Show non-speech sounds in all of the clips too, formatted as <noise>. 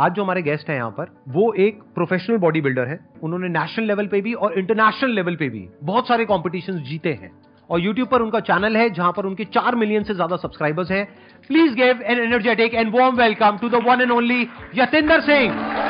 आज जो हमारे गेस्ट हैं यहाँ पर, वो एक प्रोफेशनल बॉडी बिल्डर है। उन्होंने नेशनल लेवल पे भी और इंटरनेशनल लेवल पे भी बहुत सारे कॉम्पिटिशन जीते हैं। और यूट्यूब पर उनका चैनल है, जहाँ पर उनके चार मिलियन से ज़्यादा सब्सक्राइबर्स हैं। Please give an energetic and warm welcome to the one and only Yatinder Singh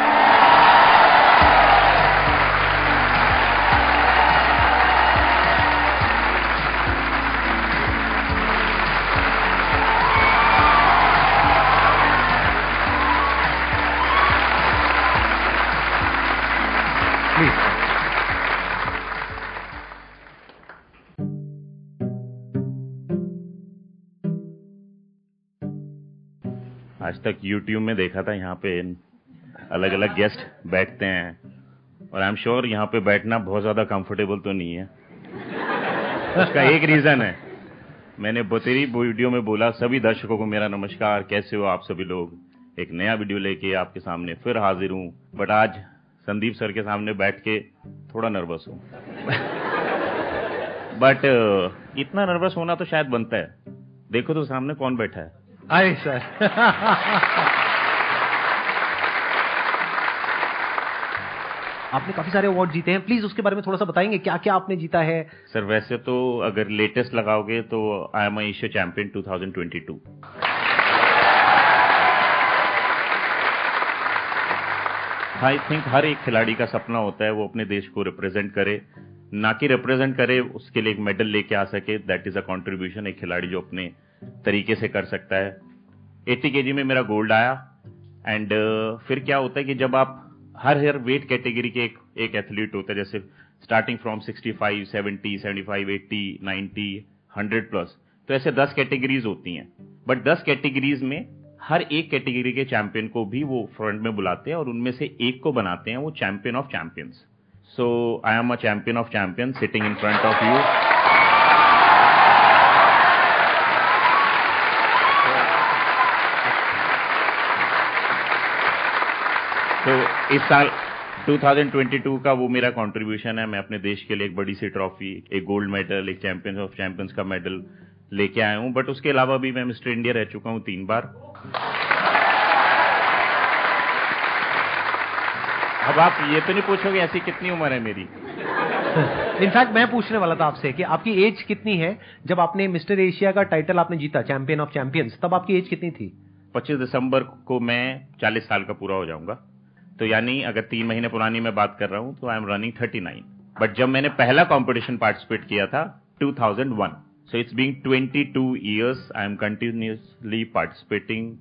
आज तक YouTube में देखा था, यहाँ पे अलग अलग गेस्ट बैठते हैं। और आई एम श्योर यहाँ पे बैठना बहुत ज़्यादा कंफर्टेबल तो नहीं है। उसका एक रीजन है। मैंने बतेरी वीडियो में बोला, सभी दर्शकों को मेरा नमस्कार, कैसे हो आप सभी लोग? एक नया वीडियो लेके आपके सामने फिर हाजिर हूँ। बट आज संदीप सर के सामने बैठ के थोड़ा नर्वस हूँ। बट इतना नर्वस होना तो शायद बनता है। देखो तो सामने कौन बैठा है। सर <laughs> आपने काफ़ी सारे अवार्ड जीते हैं। प्लीज़ उसके बारे में थोड़ा सा बताएँगे क्या क्या आपने जीता है? सर वैसे तो अगर लेटेस्ट लगाओगे तो I am I Asia champion 2022 I think हर एक खिलाड़ी का सपना होता है वो अपने देश को रिप्रेजेंट करे। ना कि रिप्रेजेंट करे उसके लिए एक मेडल लेके आ सके। दैट इज़ अ कंट्रीब्यूशन एक खिलाड़ी जो अपने तरीके से कर सकता है। 80 केजी में मेरा गोल्ड आया एंड फिर क्या होता है कि जब आप हर हर वेट कैटेगरी के एक एक एथलीट होता है जैसे स्टार्टिंग फ्रॉम 65, 70, 75, 80, 90, 100 प्लस तो ऐसे 10 कैटेगरीज होती हैं। बट 10 कैटेगरीज में हर एक कैटेगरी के चैंपियन को भी वो फ्रंट में बुलाते हैं और उनमें से एक को बनाते हैं वो champion of champions so I am a champion of champion sitting in front of you तो इस साल 2022 का वो मेरा कंट्रीब्यूशन है। मैं अपने देश के लिए एक बड़ी सी ट्रॉफी एक गोल्ड मेडल एक चैंपियंस ऑफ़ चैंपियंस का मेडल लेके आया हूँ। बट उसके अलावा भी मैं मिस्टर इंडिया रह चुका हूँ तीन बार। अब आप ये तो नहीं पूछोगे ऐसी कितनी उम्र है मेरी? <laughs> इनफैक्ट मैं पूछने वाला था आपसे कि आपकी एज कितनी है? जब आपने मिस्टर एशिया का टाइटल आपने जीता चैंपियन ऑफ़ चैंपियंस तब आपकी एज कितनी थी? 25 दिसंबर को मैं 40 साल का पूरा हो जाऊँगा। तो यानी अगर तीन महीने पुरानी मैं बात कर रहा हूँ तो आई एम रनिंग 39 बट जब मैंने पहला कॉम्पिटिशन पार्टिसिपेट किया था 2001 so it's being twenty two years I am continuously participating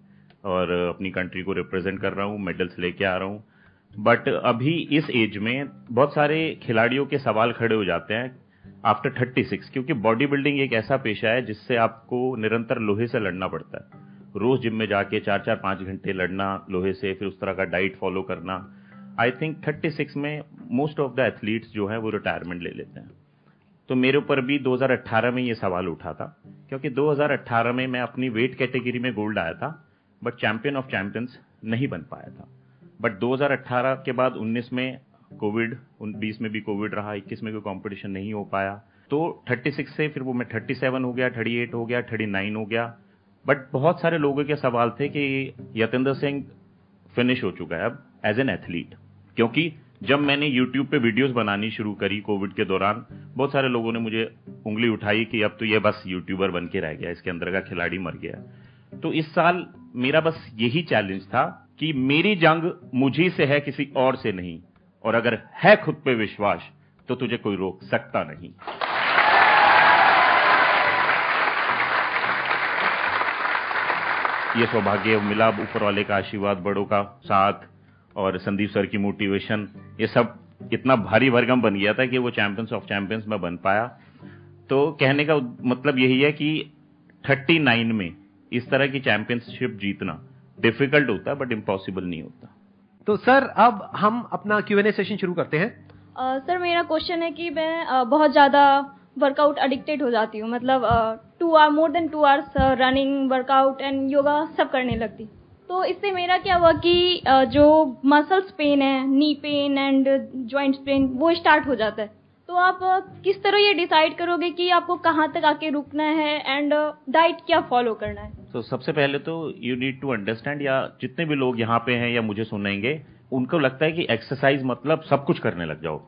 और अपनी कंट्री को रिप्रेजेंट कर रहा हूँ मेडल्स लेके आ रहा हूँ. बट अभी इस एज में बहुत सारे खिलाड़ियों के सवाल खड़े हो जाते हैं आफ्टर 36 क्योंकि बॉडी बिल्डिंग एक ऐसा पेशा है जिससे आपको निरंतर लोहे से लड़ना पड़ता है। रोज जिम में जाके चार चार पाँच घंटे लड़ना, लोहे से फिर उस तरह का डाइट फॉलो करना आई थिंक 36 में मोस्ट ऑफ़ द एथलीट्स जो हैं वो रिटायरमेंट ले लेते हैं। तो मेरे ऊपर भी 2018 में ये सवाल उठा था, क्योंकि 2018 में मैं अपनी वेट कैटेगरी में गोल्ड आया था बट चैंपियन ऑफ़ चैंपियंस नहीं बन पाया था। बट 2018 के बाद 19 में कोविड 20 में भी कोविड रहा 21 में कोई कंपटीशन नहीं हो पाया। तो 36 से फिर वो मैं 37 हो गया 38 हो गया 39 हो गया। बट बहुत सारे लोगों के सवाल थे कि यतेंद्र सिंह फिनिश हो चुका है अब एज एन एथलीट क्योंकि जब मैंने यूट्यूब पे वीडियोस बनानी शुरू करी कोविड के दौरान, बहुत सारे लोगों ने मुझे उंगली उठाई कि अब तो ये बस यूट्यूबर बन के रह गया, इसके अंदर का खिलाड़ी मर गया। तो इस साल मेरा बस यही चैलेंज था कि मेरी जंग मुझी से है, किसी और से नहीं। और अगर है खुद पे विश्वास तो तुझे कोई रोक सकता नहीं। ये सौभाग्य मिला ऊपर वाले का आशीर्वाद बड़ों का साथ और संदीप सर की मोटिवेशन ये सब इतना भारी भरगम बन गया था कि वो चैंपियंस ऑफ़ चैंपियंस में बन पाया। तो कहने का मतलब यही है कि 39 में इस तरह की चैंपियनशिप जीतना डिफ़िकल्ट होता है बट इम्पॉसिबल नहीं होता। तो सर अब हम अपना क्यूएनए सेशन शुरू करते हैं। सर मेरा क्वेश्चन है कि मैं अ, बहुत ज़्यादा वर्कआउट एडिक्टेड हो जाती हूँ। मतलब two hour more than two hours running workout and yoga सब करने लगती। तो इससे मेरा क्या हुआ कि जो मसल्स पेन है knee pain and joints pain वो स्टार्ट हो जाता है। तो आप किस तरह ये डिसाइड करोगे कि आपको कहाँ तक आके रुकना है एंड डाइट क्या फॉलो करना है? तो so, सबसे पहले तो यू नीड टू अंडरस्टैंड या जितने भी लोग यहाँ पे हैं या मुझे सुनेंगे उनको लगता है कि एक्सरसाइज मतलब सब कुछ करने लग जाओ।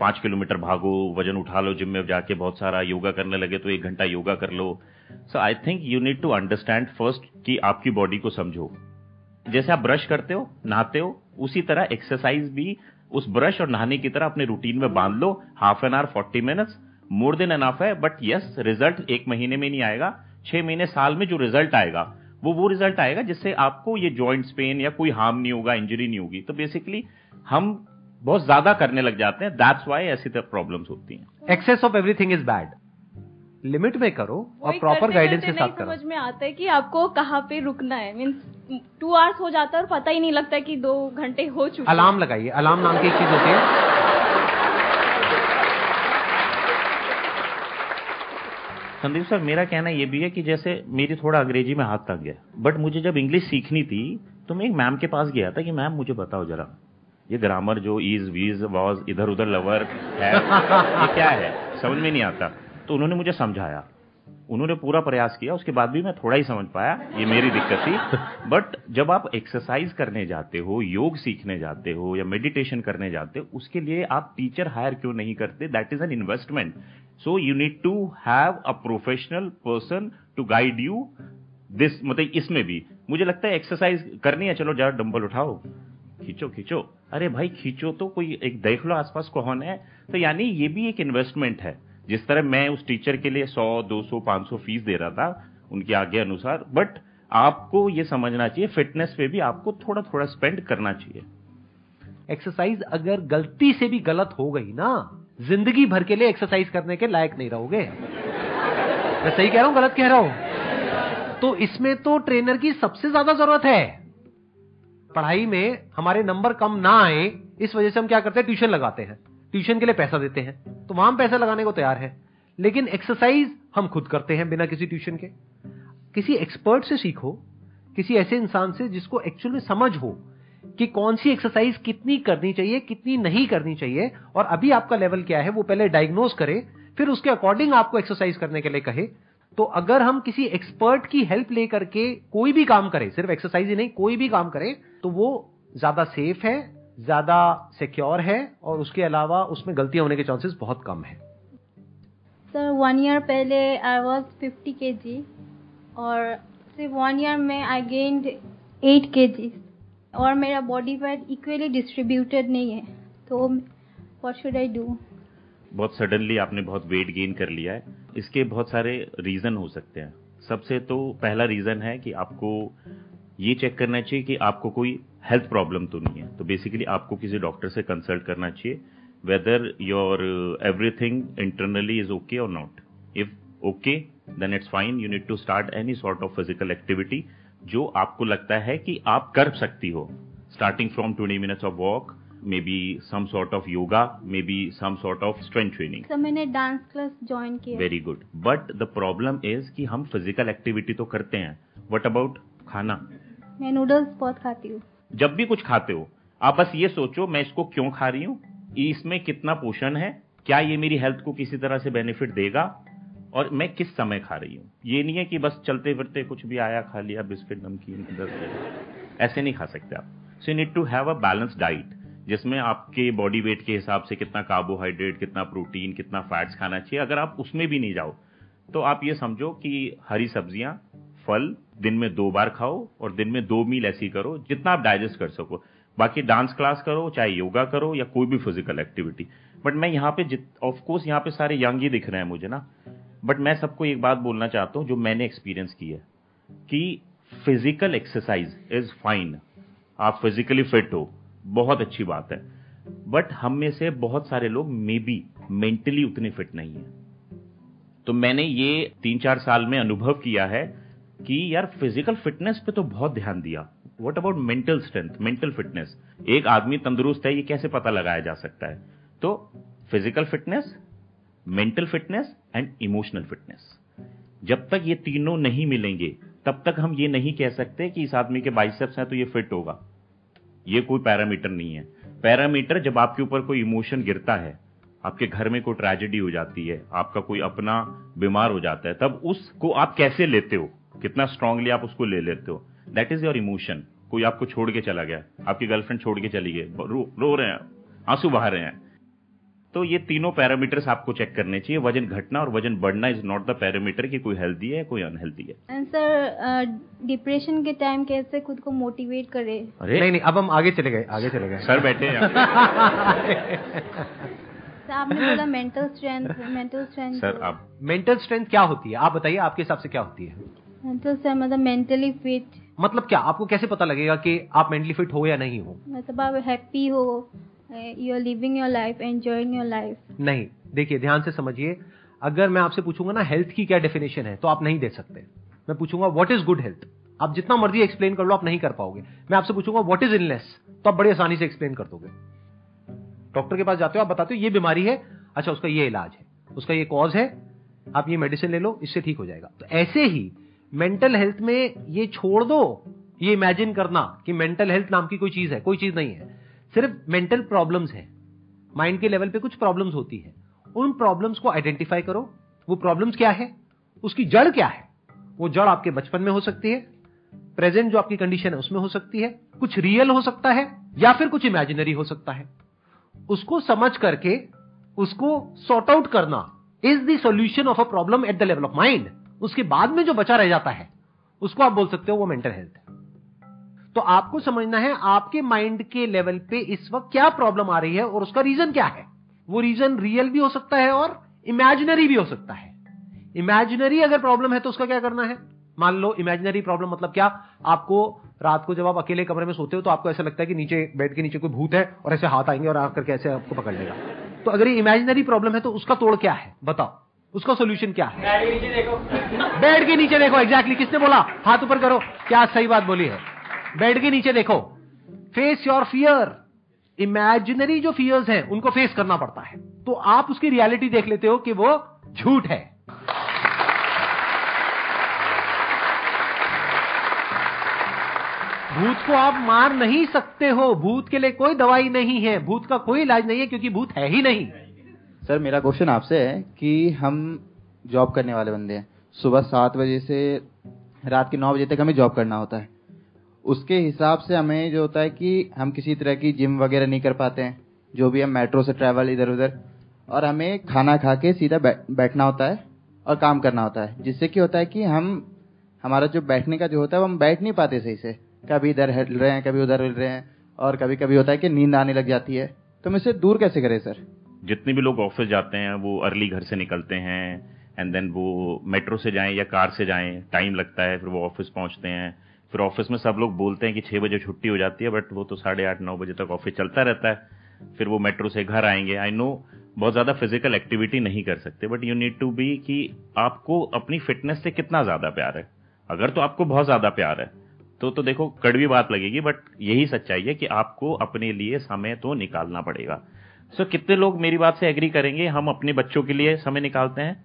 पाँच किलोमीटर भागो, वज़न उठा लो जिम में जाके बहुत सारा योगा करने लगे तो एक घंटा योगा कर लो। So I think you need to understand first कि आपकी बॉडी को समझो। जैसे आप ब्रश करते हो, नहाते हो, उसी तरह एक्सरसाइज भी उस ब्रश और नहाने की तरह अपने रूटीन में बाँध लो। Half an hour forty minutes more than enough है बट यस रिज़ल्ट एक महीने में नहीं आएगा। छह महीने, साल में जो रिज़ल्ट आएगा, वो वो रिज़ल्ट आएगा जिससे आपको ये जॉइंट्स पेन या कोई हार्म नहीं होगा इंजरी नहीं होगी। तो बेसिकली हम बहुत ज़्यादा करने लग जाते हैं दैट्स वाई ऐसी प्रॉब्लम्स होती हैं। Excess of everything is bad limit में करो और प्रॉपर गाइडेंस के साथ करो। समझ में आता है कि आपको कहाँ पे रुकना है। मीन्स टू आवर्स हो जाता है और पता ही नहीं लगता कि दो घंटे हो चुके हैं। अलार्म लगाइए। अलार्म नाम की एक चीज़ होती है। संदीप सर मेरा कहना ये भी है कि जैसे मेरी थोड़ा अंग्रेज़ी में हाथ तक गया बट मुझे जब इंग्लिश सीखनी थी तो मैं एक मैम के पास गया था कि मैम मुझे बताओ जरा। ये ग्रामर जो इज़ वीज वॉज़ इधर उधर लवर है, ये क्या है? समझ में नहीं आता। तो उन्होंने मुझे समझाया। उन्होंने पूरा प्रयास किया, उसके बाद भी मैं थोड़ा ही समझ पाया, ये मेरी दिक्कत थी। बट जब आप एक्सरसाइज करने जाते हो, योग सीखने जाते हो, या मेडिटेशन करने जाते हो, उसके लिए आप टीचर हायर क्यों नहीं करते? That is an investment so you need to have a professional person to guide you this मतलब इसमें भी। मुझे लगता है एक्सरसाइज करनी है, चलो जरा डंबल उठाओ। खींचो खींचो। अरे भाई, खींचो तो कोई एक, देख लो आसपास कौन है। तो यानी ये भी एक इन्वेस्टमेंट है। जिस तरह मैं उस टीचर के लिए 100 200 500 फ़ीस दे रहा था, उनके आगे अनुसार। बट आपको ये समझना चाहिए फिटनेस पे भी आपको थोड़ा थोड़ा स्पेंड करना चाहिए। एक्सरसाइज अगर गलती से भी गलत हो गई ना, ज़िंदगी भर के लिए एक्सरसाइज करने के लायक नहीं रहोगे। मैं सही कह रहा हूँ, गलत कह रहा हूँ? तो इसमें तो ट्रेनर की सबसे ज़्यादा ज़रूरत है। पढ़ाई में हमारे नंबर कम ना आए, इस वजह से हम क्या करते हैं? ट्यूशन लगाते हैं। ट्यूशन के लिए पैसा देते हैं। तो वहाँ पैसा लगाने को तैयार है। लेकिन एक्सरसाइज हम खुद करते हैं बिना किसी ट्यूशन के। किसी एक्सपर्ट से सीखो, किसी ऐसे इंसान से जिसको एक्चुअल में समझ हो कि कौन सी एक्सरसाइज कितनी करनी चाहिए, कितनी नहीं करनी चाहिए, और अभी आपका लेवल क्या है, वो पहले डायग्नोज करे, फिर उसके अकॉर्डिंग आपको एक्सरसाइज करने के लिए कहे। तो अगर हम किसी एक्सपर्ट की हेल्प लेकर के कोई भी काम करें, सिर्फ़ एक्सरसाइज ही नहीं, कोई भी काम करें तो वो ज़्यादा सेफ़ है ज़्यादा सिक्योर है और उसके अलावा उसमें गलतियाँ होने के चांसेस बहुत कम है। सर वन ईयर पहले आई वॉज़ फिफ्टी के जी और सिर्फ़ वन ईयर में आई गेंड एट के जी और मेरा बॉडी वेट इक्वली डिस्ट्रीब्यूटेड नहीं है। तो व्हाट शुड आई डू बहुत सडनली आपने बहुत वेट गेन कर लिया है। इसके बहुत सारे रीजन हो सकते हैं। सबसे तो पहला रीजन है कि आपको ये चेक करना चाहिए कि आपको कोई हेल्थ प्रॉब्लम तो नहीं है। तो बेसिकली आपको किसी डॉक्टर से कंसल्ट करना चाहिए whether your everything internally is okay और not if okay then it's fine you need to start any sort of physical activity जो आपको लगता है कि आप कर सकती हो। Starting from twenty minutes of walk maybe some sort of yoga maybe some sort of strength training sir मैंने डांस क्लास ज्वाइन किया। Very good but the problem is कि हम फ़िज़िकल एक्टिविटी तो करते हैं। वट अबाउट खाना? मैं noodles बहुत खाती हूँ। जब भी कुछ खाते हो, आप बस ये सोचो, मैं इसको क्यों खा रही हूँ? इसमें कितना पोषण है? क्या ये मेरी हेल्थ को किसी तरह से बेनिफिट देगा? और मैं किस समय खा रही हूँ? ये नहीं है कि बस चलते फिरते कुछ भी आया, खा लिया, बिस्किट, नमकीन ऐसे नहीं खा सकते आप। So need to have a balance diet जिसमें आपके बॉडी वेट के हिसाब से कितना कार्बोहाइड्रेट कितना प्रोटीन कितना फैट्स खाना चाहिए। अगर आप उसमें भी नहीं जाओ तो आप ये समझो कि हरी सब्ज़ियाँ फल दिन में दो बार खाओ और दिन में दो मील ऐसी करो जितना आप डाइजेस्ट कर सको। बाकी डांस क्लास करो, चाहे योगा करो या कोई भी फ़िज़िकल एक्टिविटी बट मैं यहाँ पे ऑफ़ कोर्स यहाँ पे सारे यंग ही दिख रहे हैं मुझे ना। बट मैं सबको एक बात बोलना चाहता हूँ जो मैंने एक्सपीरियंस की है, कि फ़िज़िकल एक्सरसाइज इज़ फाइन आप फिजिकली फिट हो, बहुत अच्छी बात है। बट हम में से बहुत सारे लोग मे बी मेंटली उतने फिट नहीं है। तो मैंने ये तीन चार साल में अनुभव किया है कि यार फ़िज़िकल फिटनेस पे तो बहुत ध्यान दिया। What about mental strength mental fitness एक आदमी तंदुरुस्त है, ये कैसे पता लगाया जा सकता है? तो physical fitness mental fitness and emotional fitness जब तक ये तीनों नहीं मिलेंगे, तब तक हम ये नहीं कह सकते कि इस आदमी के बाइसेप्स हैं तो ये फिट होगा। ये कोई पैरामीटर नहीं है। पैरामीटर जब आपके ऊपर कोई इमोशन गिरता है, आपके घर में कोई ट्रेजेडी हो जाती है, आपका कोई अपना बीमार हो जाता है, तब उसको आप कैसे लेते हो? कितना स्ट्रांगली आप उसको ले लेते हो। दैट इज़ योर इमोशन कोई आपको छोड़ के चला गया। आपकी गर्लफ्रेंड छोड़ के चली गई। रो, रो रहे हैं। आँसू बहा रहे हैं। तो ये तीनों पैरामीटर्स आपको चेक करने चाहिए। वज़न घटना और वज़न बढ़ना इज़ नॉट द पैरामीटर कि कोई हेल्दी है कोई अनहेल्दी है। एंड सर डिप्रेशन के टाइम कैसे खुद को मोटिवेट करे? अरे। नहीं नहीं अब हम आगे चले गए आगे चले गए। सर बैठे हैं सर <laughs> आपने बोला mental strength mental strength sir आप मेंटल स्ट्रेंथ क्या होती है? आप बताइए आपके हिसाब से क्या होती है? मेंटल स्ट्रेंथ मतलब मेंटली फिट मतलब क्या आपको कैसे पता लगेगा कि आप मेंटली फिट हो या नहीं हो? मतलब आप हैप्पी हो you are living your life enjoying your life नहीं देखिए ध्यान से समझिए अगर मैं आपसे पूछूँगा ना हेल्थ की क्या डेफिनेशन है तो आप नहीं दे सकते। मैं पूछूँगा व्हाट इज़ गुड हेल्थ आप जितना मर्ज़ी एक्सप्लेन कर लो आप नहीं कर पाओगे। मैं आपसे पूछूँगा व्हाट इज़ इलनेस तो आप बड़ी आसानी से एक्सप्लेन कर दोगे। डॉक्टर के पास जाते हो आप बताते हो ये बीमारी है। अच्छा उसका ये इलाज है उसका ये कॉज है आप ये मेडिसिन ले लो इससे ठीक हो जाएगा। तो ऐसे ही मेंटल हेल्थ में ये छोड़ दो, ये इमेजिन करना कि मेंटल हेल्थ नाम की कोई चीज़ है, कोई चीज़ नहीं है। सिर्फ़ मेंटल प्रॉब्लम्स है। माइंड के लेवल पे कुछ प्रॉब्लम्स होती है। उन प्रॉब्लम्स को आइडेंटिफाई करो। वो प्रॉब्लम्स क्या है? उसकी जड़ क्या है? वो जड़ आपके बचपन में हो सकती है, प्रेजेंट जो आपकी कंडीशन है उसमें हो सकती है, कुछ रियल हो सकता है या फिर कुछ इमेजिनरी हो सकता है। उसको समझ करके उसको सॉर्ट आउट करना is the solution of a problem at the level of mind उसके बाद में जो बचा रह जाता है, उसको आप बोल सकते हो वो मेंटल हेल्थ है। तो आपको समझना है, आपके माइंड के लेवल पे इस वक्त क्या प्रॉब्लम आ रही है और उसका रीजन क्या है। वो रीजन रियल भी हो सकता है और इमेजिनरी भी हो सकता है। इमेजिनरी अगर प्रॉब्लम है तो उसका क्या करना है? मान लो इमेजिनरी प्रॉब्लम मतलब क्या? आपको रात को जब आप अकेले कमरे में सोते हो तो आपको ऐसा लगता है कि नीचे बेड के नीचे कोई भूत है और ऐसे हाथ आएँगे और आकर के ऐसे आपको पकड़ लेगा। तो अगर ये इमेजिनरी प्रॉब्लम है तो उसका तोड़ क्या है? बताओ। उसका सोल्यूशन क्या है? बेड के नीचे देखो। बेड के एग्जैक्टली किसने बोला? हाथ ऊपर करो। क्या सही बात बोली है? बेड के नीचे देखो। फेस योर फियर इमेजिनरी जो फियर्स हैं उनको फेस करना पड़ता है। तो आप उसकी रियलिटी देख लेते हो कि वो झूठ है। भूत को आप मार नहीं सकते हो। भूत के लिए कोई दवाई नहीं है। भूत का कोई इलाज नहीं है क्योंकि भूत है ही नहीं। सर मेरा क्वेश्चन आपसे है कि हम जॉब करने वाले बंदे हैं। सुबह सात बजे से रात के नौ बजे तक हमें जॉब करना होता है। उसके हिसाब से हमें जो होता है कि हम किसी तरह की जिम वगैरह नहीं कर पाते हैं जो भी हम मेट्रो से ट्रैवल इधर उधर और हमें खाना खा के सीधा बै, बैठना होता है और काम करना होता है। जिससे कि होता है कि हम हमारा जो बैठने का जो होता है वो हम बैठ नहीं पाते सही से। कभी इधर हिल रहे हैं कभी उधर हिल रहे हैं और कभी कभी होता है कि नींद आने लग जाती है। तो हम इसे दूर कैसे करें सर? जितने भी लोग ऑफ़िस जाते हैं, वो अर्ली घर से निकलते हैं एंड देन वो मेट्रो से जाएँ या कार से जाएँ टाइम लगता है, फिर वो ऑफ़िस पहुँचते हैं। फिर ऑफ़िस में सब लोग बोलते हैं कि छह बजे छुट्टी हो जाती है बट वो तो साढ़े आठ, नौ बजे तक ऑफ़िस चलता रहता है। फिर वो मेट्रो से घर आएँगे। आई नो बहुत ज़्यादा फ़िज़िकल एक्टिविटी नहीं कर सकते but you need to be कि आपको अपनी फिटनेस से कितना ज़्यादा प्यार है। अगर तो आपको बहुत ज़्यादा प्यार है तो तो देखो, कड़वी बात लगेगी बट यही सच्चाई है कि आपको अपने लिए समय तो निकालना पड़ेगा। सो so, कितने लोग मेरी बात से एग्री करेंगे? हम अपने बच्चों के लिए समय निकालते हैं।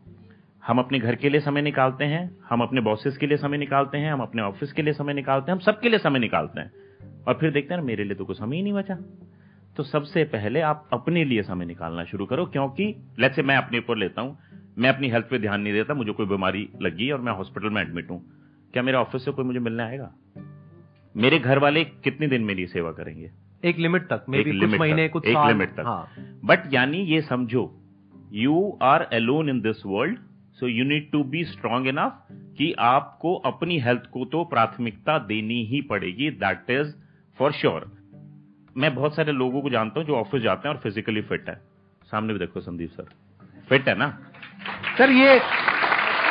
हम अपने घर के लिए समय निकालते हैं। हम अपने बॉसेस के लिए समय निकालते हैं। हम अपने ऑफ़िस के लिए समय निकालते हैं। हम सबके लिए समय निकालते हैं। और फिर देखते हैं मेरे लिए तो कुछ समय ही नहीं बचा। तो सबसे पहले आप अपने लिए समय निकालना शुरू करो क्योंकि लेट से मैं अपने ऊपर लेता हूँ। मैं अपनी हेल्थ पे ध्यान नहीं देता। मुझे कोई बीमारी लगी और मैं हॉस्पिटल में एडमिट हूँ। क्या मेरे ऑफ़िस से कोई मुझे मिलने आएगा? मेरे घर वाले कितने दिन मेरी सेवा करेंगे? एक लिमिट तक मे एक कुछ लिमिट महीने कुछ एक साल लिमिट तक। हाँ। बट यानी ये समझो you are alone in this world so you need to be strong enough कि आपको अपनी हेल्थ को तो प्राथमिकता देनी ही पड़ेगी दैट इज़ फॉर श्योर मैं बहुत सारे लोगों को जानता हूँ जो ऑफ़िस जाते हैं और फिजिकली फिट है। सामने भी देखो संदीप सर। फिट है ना? सर ये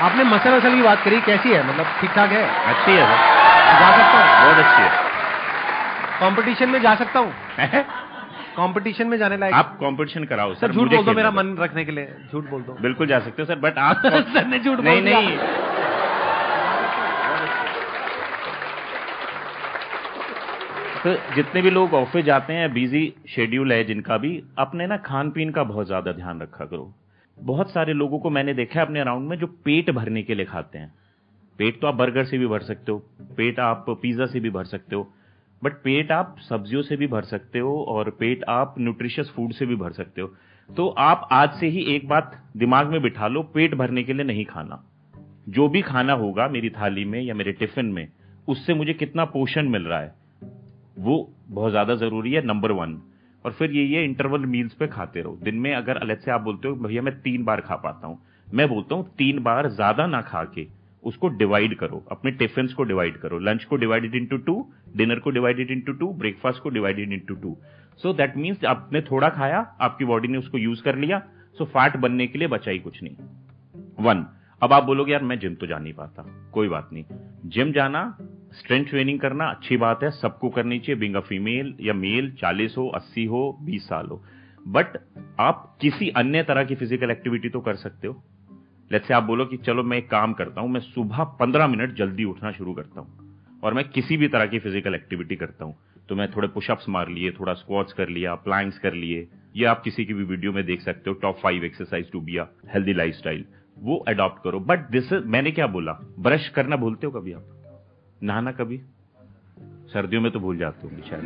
आपने मसल वसल की बात करी कैसी है? मतलब ठीक ठाक है? अच्छी है सर। जा सकता हूँ। बहुत अच्छी है। कंपटीशन में जा सकता हूँ? कंपटीशन में जाने लायक आप कंपटीशन कराओ सर झूठ बोल दो मेरा मन रखने के लिए। झूठ बोल दो। बिल्कुल जा सकते हो सर बट आप <laughs> सर ने झूठ नहीं नहीं। तो जितने भी लोग ऑफ़िस जाते हैं बिज़ी शेड्यूल है जिनका भी अपने ना खान पीन का बहुत ज़्यादा ध्यान रखा करो। बहुत सारे लोगों को मैंने देखा है अपने अराउंड में जो पेट भरने के लिए खाते हैं। पेट तो आप बर्गर से भी भर सकते हो पेट आप पिज्जा से भी भर सकते हो। बट पेट आप सब्जियों से भी भर सकते हो और पेट आप न्यूट्रिशियस फ़ूड से भी भर सकते हो। तो आप आज से ही एक बात दिमाग में बिठा लो, पेट भरने के लिए नहीं खाना। जो भी खाना होगा मेरी थाली में या मेरे टिफ़िन में, उससे मुझे कितना पोषण मिल रहा है, वो बहुत ज़्यादा ज़रूरी है नंबर वन और फिर ये ये इंटरवल मील्स पे खाते रहो। दिन में अगर अलग से आप बोलते हो, भैया, मैं तीन बार खा पाता हूँ। मैं बोलता हूँ, तीन बार ज़्यादा ना खा के उसको डिवाइड करो, अपने टिफ़िन को डिवाइड करो लंच को डिवाइडेड इंटू टू डिनर को डिवाइडेड इंटू टू ब्रेकफास्ट को divided into two so that means आपने थोड़ा खाया, आपकी बॉडी ने उसको यूज़ कर लिया सो फैट बनने के लिए बचाई कुछ नहीं। वन अब आप बोलोगे, यार, मैं जिम तो जा नहीं पाता, कोई बात नहीं। जिम जाना स्ट्रेंथ ट्रेनिंग करना, अच्छी बात है, सबको करनी चाहिए बिंग अ फीमेल या मेल चालीस हो, अस्सी हो, बीस साल हो। बट आप किसी अन्य तरह की फ़िज़िकल एक्टिविटी तो कर सकते हो। लेट से आप बोलो कि चलो मैं एक काम करता हूँ, मैं सुबह पंद्रह मिनट जल्दी उठना शुरू करता हूँ और मैं किसी भी तरह की फ़िज़िकल एक्टिविटी करता हूँ। तो मैं थोड़े पुशअप्स मार लिए, थोड़ा स्क्वाट्स कर लिया प्लैंक्स कर लिए, ये आप किसी की भी वीडियो में देख सकते हो top five exercise to be healthy lifestyle वो अडॉप्ट करो। बट दिस मैंने क्या बोला? ब्रश करना भूलते हो कभी आप? नहाना कभी? सर्दियों में तो भूल जाते होंगे शायद।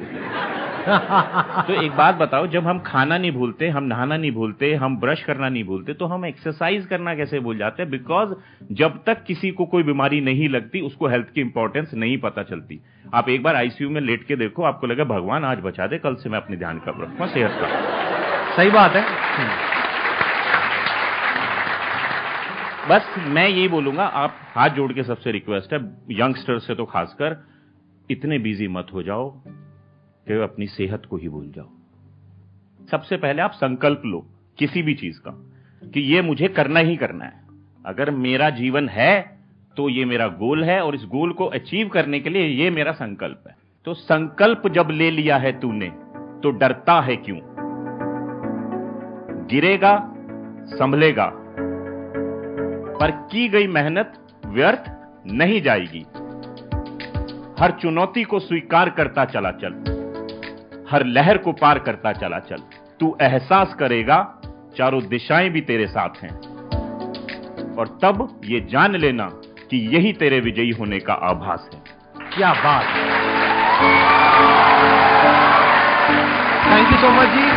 तो एक बात बताओ जब हम खाना नहीं भूलते हम नहाना नहीं भूलते हम ब्रश करना नहीं भूलते तो हम एक्सरसाइज करना कैसे भूल जाते हैं? बिकॉज़ जब तक किसी को कोई बीमारी नहीं लगती उसको हेल्थ की इंपॉर्टेंस नहीं पता चलती। आप एक बार आईसीयू में लेट के देखो आपको लगे भगवान आज बचा दे कल से मैं अपने ध्यान कर रखूँगा सेहत का सही बात है। बस मैं यही बोलूँगा आप हाथ जोड़ के सबसे रिक्वेस्ट है यंगस्टर से तो खासकर इतने बिज़ी मत हो जाओ कि अपनी सेहत को ही भूल जाओ। सबसे पहले आप संकल्प लो किसी भी चीज़ का कि ये मुझे करना ही करना है। अगर मेरा जीवन है तो ये मेरा गोल है और इस गोल को अचीव करने के लिए ये मेरा संकल्प है। तो संकल्प जब ले लिया है तूने तो डरता है क्यों? गिरेगा, संभलेगा, पर की गई मेहनत व्यर्थ नहीं जाएगी। हर चुनौती को स्वीकार करता चला चल। हर लहर को पार करता चला चल। तू एहसास करेगा, चारों दिशाएँ भी तेरे साथ हैं। और तब ये जान लेना कि यही तेरे विजयी होने का आभास है। क्या बात। Thank you so much ji.